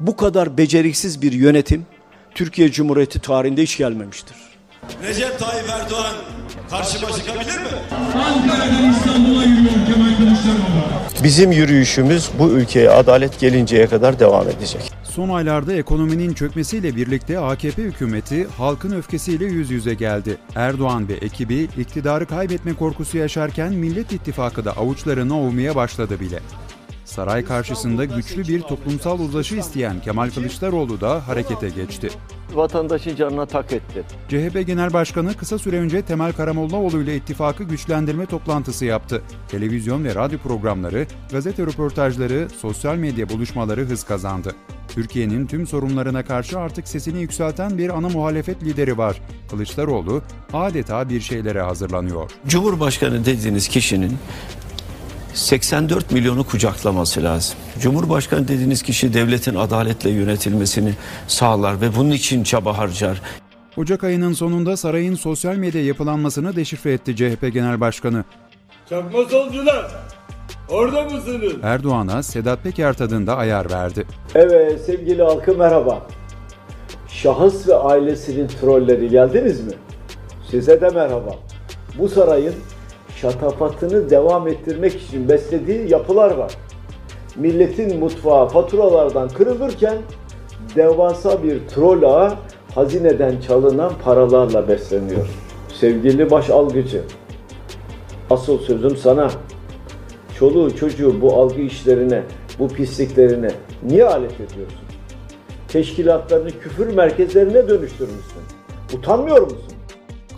Bu kadar beceriksiz bir yönetim Türkiye Cumhuriyeti tarihinde hiç gelmemiştir. Recep Tayyip Erdoğan karşıma çıkabilir mi? Ankara'dan İstanbul'a yürüyor Kemal Kılıçdaroğlu. Bizim yürüyüşümüz bu ülkeye adalet gelinceye kadar devam edecek. Son aylarda ekonominin çökmesiyle birlikte AKP hükümeti halkın öfkesiyle yüz yüze geldi. Erdoğan ve ekibi iktidarı kaybetme korkusu yaşarken Millet İttifakı da avuçlarını ovmaya başladı bile. Saray karşısında güçlü bir toplumsal uzlaşı isteyen Kemal Kılıçdaroğlu da harekete geçti. Vatandaşın canına tak etti. CHP Genel Başkanı kısa süre önce Temel Karamollaoğlu ile ittifakı güçlendirme toplantısı yaptı. Televizyon ve radyo programları, gazete röportajları, sosyal medya buluşmaları hız kazandı. Türkiye'nin tüm sorunlarına karşı artık sesini yükselten bir ana muhalefet lideri var. Kılıçdaroğlu adeta bir şeylere hazırlanıyor. Cumhurbaşkanı dediğiniz kişinin 84 milyonu kucaklaması lazım. Cumhurbaşkanı dediğiniz kişi devletin adaletle yönetilmesini sağlar ve bunun için çaba harcar. Ocak ayının sonunda sarayın sosyal medya yapılanmasını deşifre etti CHP Genel Başkanı. Çakma solcular orada mısınız? Erdoğan'a Sedat Peker tadında ayar verdi. Evet sevgili halkı merhaba. Şahıs ve ailesinin trolleri geldiniz mi? Size de merhaba. Bu sarayın şatafatını devam ettirmek için beslediği yapılar var. Milletin mutfağı faturalardan kırılırken devasa bir troll ağı hazineden çalınan paralarla besleniyor. Sevgili baş algıcı, asıl sözüm sana. Çoluğu çocuğu bu algı işlerine, bu pisliklerine niye alet ediyorsun? Teşkilatlarını küfür merkezlerine dönüştürmüşsün. Utanmıyor musun?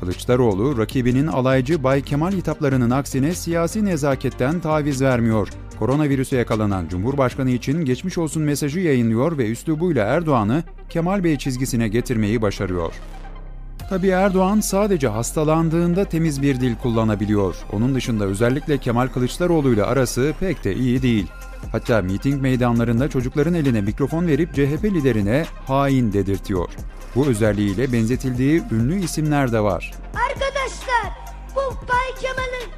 Kılıçdaroğlu rakibinin alaycı Bay Kemal hitaplarının aksine siyasi nezaketten taviz vermiyor. Koronavirüse yakalanan Cumhurbaşkanı için geçmiş olsun mesajı yayınlıyor ve üslubuyla Erdoğan'ı Kemal Bey çizgisine getirmeyi başarıyor. Tabii Erdoğan sadece hastalandığında temiz bir dil kullanabiliyor. Onun dışında özellikle Kemal Kılıçdaroğlu ile arası pek de iyi değil. Hatta miting meydanlarında çocukların eline mikrofon verip CHP liderine hain dedirtiyor. Bu özelliğiyle benzetildiği ünlü isimler de var. Arkadaşlar bu Bay Kemal'in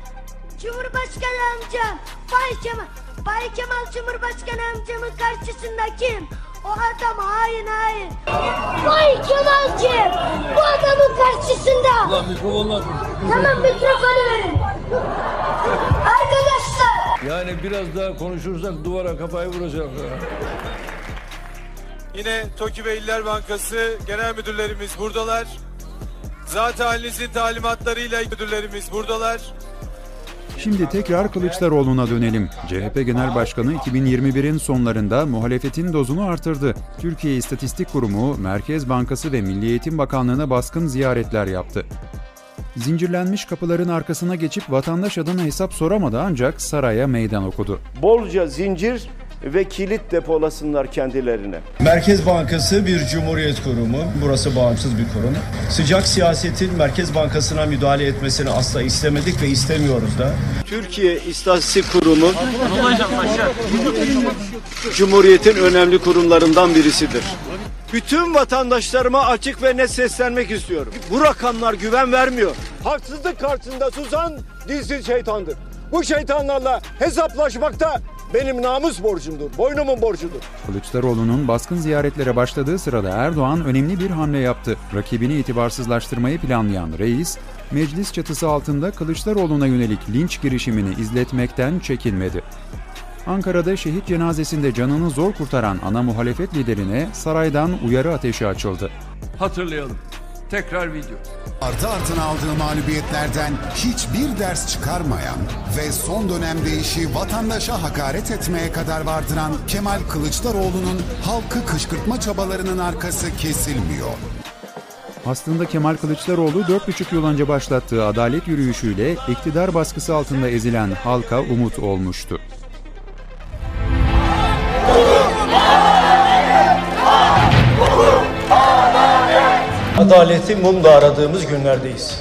Cumhurbaşkanı amcam Bay Kemal Bay Kemal Cumhurbaşkanı amcamın karşısında kim? O adam hain hain. Bay Kemal'cim bu adamın karşısında. Ulan mikrofonlar. Tamam mikrofonu verin. Arkadaşlar Yani biraz daha konuşursak duvara kafayı vuracak. Yine TOKİ ve İller Bankası genel müdürlerimiz buradalar. Zaten halinizin talimatlarıyla müdürlerimiz buradalar. Şimdi tekrar Kılıçdaroğlu'na dönelim. CHP Genel Başkanı 2021'in sonlarında muhalefetin dozunu artırdı. Türkiye İstatistik Kurumu, Merkez Bankası ve Milli Eğitim Bakanlığı'na baskın ziyaretler yaptı. Zincirlenmiş kapıların arkasına geçip vatandaş adına hesap soramadı ancak saraya meydan okudu. Bolca zincir ve kilit depolasınlar kendilerine. Merkez Bankası bir cumhuriyet kurumu. Burası bağımsız bir kurum. Sıcak siyasetin Merkez Bankası'na müdahale etmesini asla istemedik ve istemiyoruz da. Türkiye İstatistik Kurumu Cumhuriyet'in önemli kurumlarından birisidir. Bütün vatandaşlarıma açık ve net seslenmek istiyorum. Bu rakamlar güven vermiyor. Haksızlık karşısında susan dilsiz şeytandır. Bu şeytanlarla hesaplaşmakta benim namus borcumdur, boynumun borcudur. Kılıçdaroğlu'nun baskın ziyaretlere başladığı sırada Erdoğan önemli bir hamle yaptı. Rakibini itibarsızlaştırmayı planlayan reis, meclis çatısı altında Kılıçdaroğlu'na yönelik linç girişimini izletmekten çekinmedi. Ankara'da şehit cenazesinde canını zor kurtaran ana muhalefet liderine saraydan uyarı ateşi açıldı. Hatırlayalım. Tekrar video. Artı artına aldığı mağlubiyetlerden hiçbir ders çıkarmayan ve son dönemde işi vatandaşa hakaret etmeye kadar vardıran Kemal Kılıçdaroğlu'nun halkı kışkırtma çabalarının arkası kesilmiyor. Aslında Kemal Kılıçdaroğlu 4,5 yıl önce başlattığı adalet yürüyüşüyle iktidar baskısı altında ezilen halka umut olmuştu. Adaleti mumda aradığımız günlerdeyiz.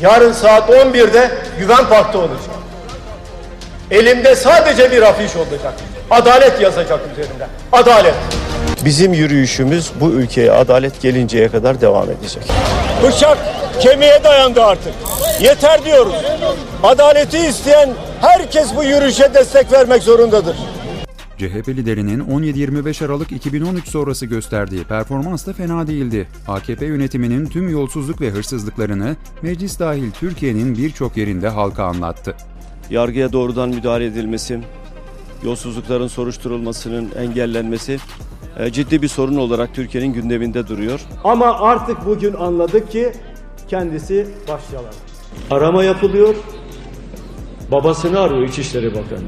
Yarın saat 11'de Güven Park'ta olacak. Elimde sadece bir afiş olacak. Adalet yazacak üzerinde. Adalet. Bizim yürüyüşümüz bu ülkeye adalet gelinceye kadar devam edecek. Bıçak kemiğe dayandı artık. Yeter diyoruz. Adaleti isteyen herkes bu yürüyüşe destek vermek zorundadır. CHP liderinin 17-25 Aralık 2013 sonrası gösterdiği performans da fena değildi. AKP yönetiminin tüm yolsuzluk ve hırsızlıklarını meclis dahil Türkiye'nin birçok yerinde halka anlattı. Yargıya doğrudan müdahale edilmesi, yolsuzlukların soruşturulmasının engellenmesi e, ciddi bir sorun olarak Türkiye'nin gündeminde duruyor. Ama artık bugün anladık ki kendisi başyalan. Arama yapılıyor. Babasını arıyor İçişleri Bakanı.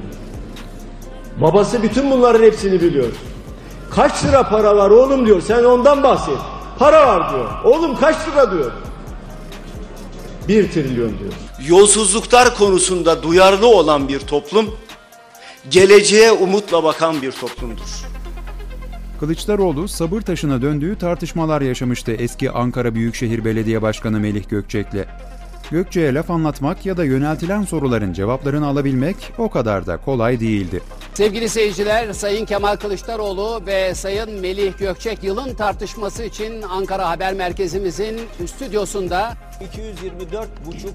Babası bütün bunların hepsini biliyor. Kaç lira para var oğlum diyor. Sen ondan bahset. Para var diyor. Oğlum kaç lira diyor. Bir trilyon diyor. Yolsuzluklar konusunda duyarlı olan bir toplum, geleceğe umutla bakan bir toplumdur. Kılıçdaroğlu sabır taşına döndüğü tartışmalar yaşamıştı eski Ankara Büyükşehir Belediye Başkanı Melih Gökçek'le. Gökçe'ye laf anlatmak ya da yöneltilen soruların cevaplarını alabilmek o kadar da kolay değildi. Sevgili seyirciler, Sayın Kemal Kılıçdaroğlu ve Sayın Melih Gökçek yılın tartışması için Ankara Haber Merkezimizin stüdyosunda 224,5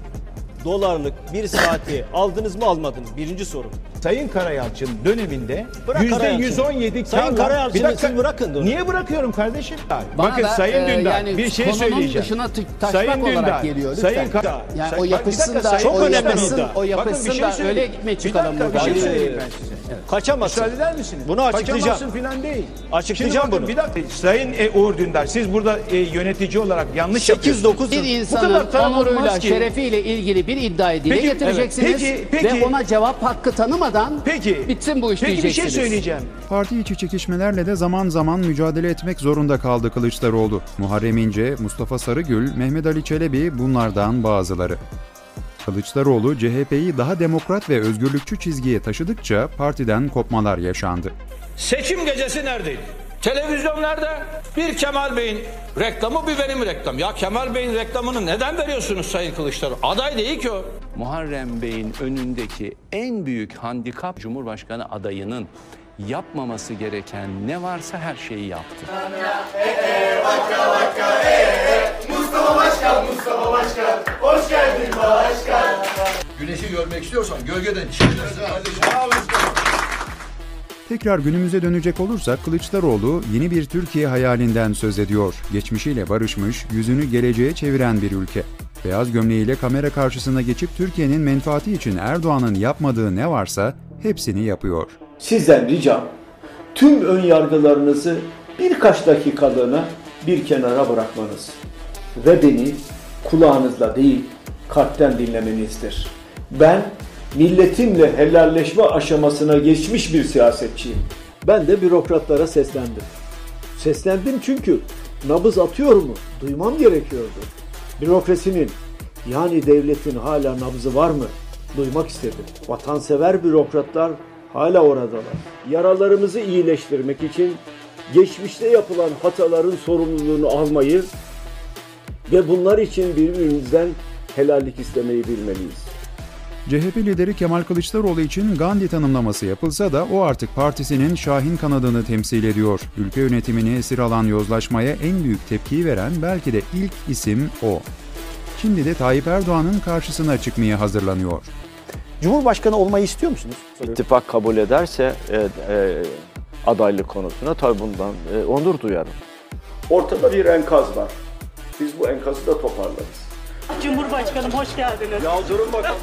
dolarlık bir saati aldınız mı almadınız? Birinci soru. Sayın Karayalçın döneminde Bırak yüzde Karayalçın'ı. 117 Sayın Karayalçın'ı Bir siz bırakın da onu. Niye bırakıyorum kardeşim? Bana Bakın da, Sayın e, Dündar yani bir şey konunun söyleyeceğim. dışına tı- taşmak olarak geliyor, lütfen. Sayın Kar- Yani Say- o Bak, bir yapısın dakika, da- Sayın o önemli yapısın- o Bakın, yapısın bir şey da söyleyeyim. öyle gitmeye Bir çıkalım dakika, buradan. Bir şey söyleyeyim ben size. Kaçamazsın. Müsaade eder misiniz? Bunu açıklayacağım. Kaçamazsın filan değil. Açıklayacağım Şimdi bakın, bunu. Bir dakika. Sayın e, Uğur Dündar siz burada e, yönetici olarak yanlış 8 yapıyorsunuz. 9 Bir insanın onuruyla, ki. şerefiyle ilgili bir iddiayı dile Peki, getireceksiniz evet. Peki, peki. ve ona cevap hakkı tanımadan Peki. bitsin bu iş Peki bir şey diyeceksiniz. söyleyeceğim. Parti içi çekişmelerle de zaman zaman mücadele etmek zorunda kaldı Kılıçdaroğlu. Muharrem İnce, Mustafa Sarıgül, Mehmet Ali Çelebi bunlardan bazıları. Kılıçdaroğlu CHP'yi daha demokrat ve özgürlükçü çizgiye taşıdıkça partiden kopmalar yaşandı. Seçim gecesi neredeydi? Televizyon nerede? Bir Kemal Bey'in reklamı bir benim reklam. Ya Kemal Bey'in reklamını neden veriyorsunuz Sayın Kılıçdaroğlu? Aday değil ki o. Muharrem Bey'in önündeki en büyük handikap Cumhurbaşkanı adayının yapmaması gereken ne varsa her şeyi yaptı. Güneşi görmek istiyorsan gölgeden çıkacaksın kardeşim. Tekrar günümüze dönecek olursak Kılıçdaroğlu yeni bir Türkiye hayalinden söz ediyor. Geçmişiyle barışmış, yüzünü geleceğe çeviren bir ülke. Beyaz gömleğiyle kamera karşısına geçip Türkiye'nin menfaati için Erdoğan'ın yapmadığı ne varsa hepsini yapıyor. Sizden ricam tüm ön yargılarınızı birkaç dakikalığına bir kenara bırakmanız ve beni kulağınızla değil kalpten dinlemenizdir. Ben milletimle helalleşme aşamasına geçmiş bir siyasetçiyim. Ben de bürokratlara seslendim. Seslendim çünkü nabız atıyor mu? Duymam gerekiyordu. Bürokrasinin yani devletin hala nabzı var mı? Duymak istedim. Vatansever bürokratlar hala oradalar. Yaralarımızı iyileştirmek için geçmişte yapılan hataların sorumluluğunu almayı ve bunlar için birbirimizden helallik istemeyi bilmeliyiz. CHP lideri Kemal Kılıçdaroğlu için Gandhi tanımlaması yapılsa da o artık partisinin şahin kanadını temsil ediyor. Ülke yönetimini esir alan yozlaşmaya en büyük tepkiyi veren belki de ilk isim o. Şimdi de Tayyip Erdoğan'ın karşısına çıkmaya hazırlanıyor. Cumhurbaşkanı olmayı istiyor musunuz? İttifak kabul ederse e, e, adaylık konusuna tabii bundan e, onur duyarım. Ortada bir enkaz var. Biz bu enkazı da toparlarız. Cumhurbaşkanım hoş geldiniz. Ya durun bakalım.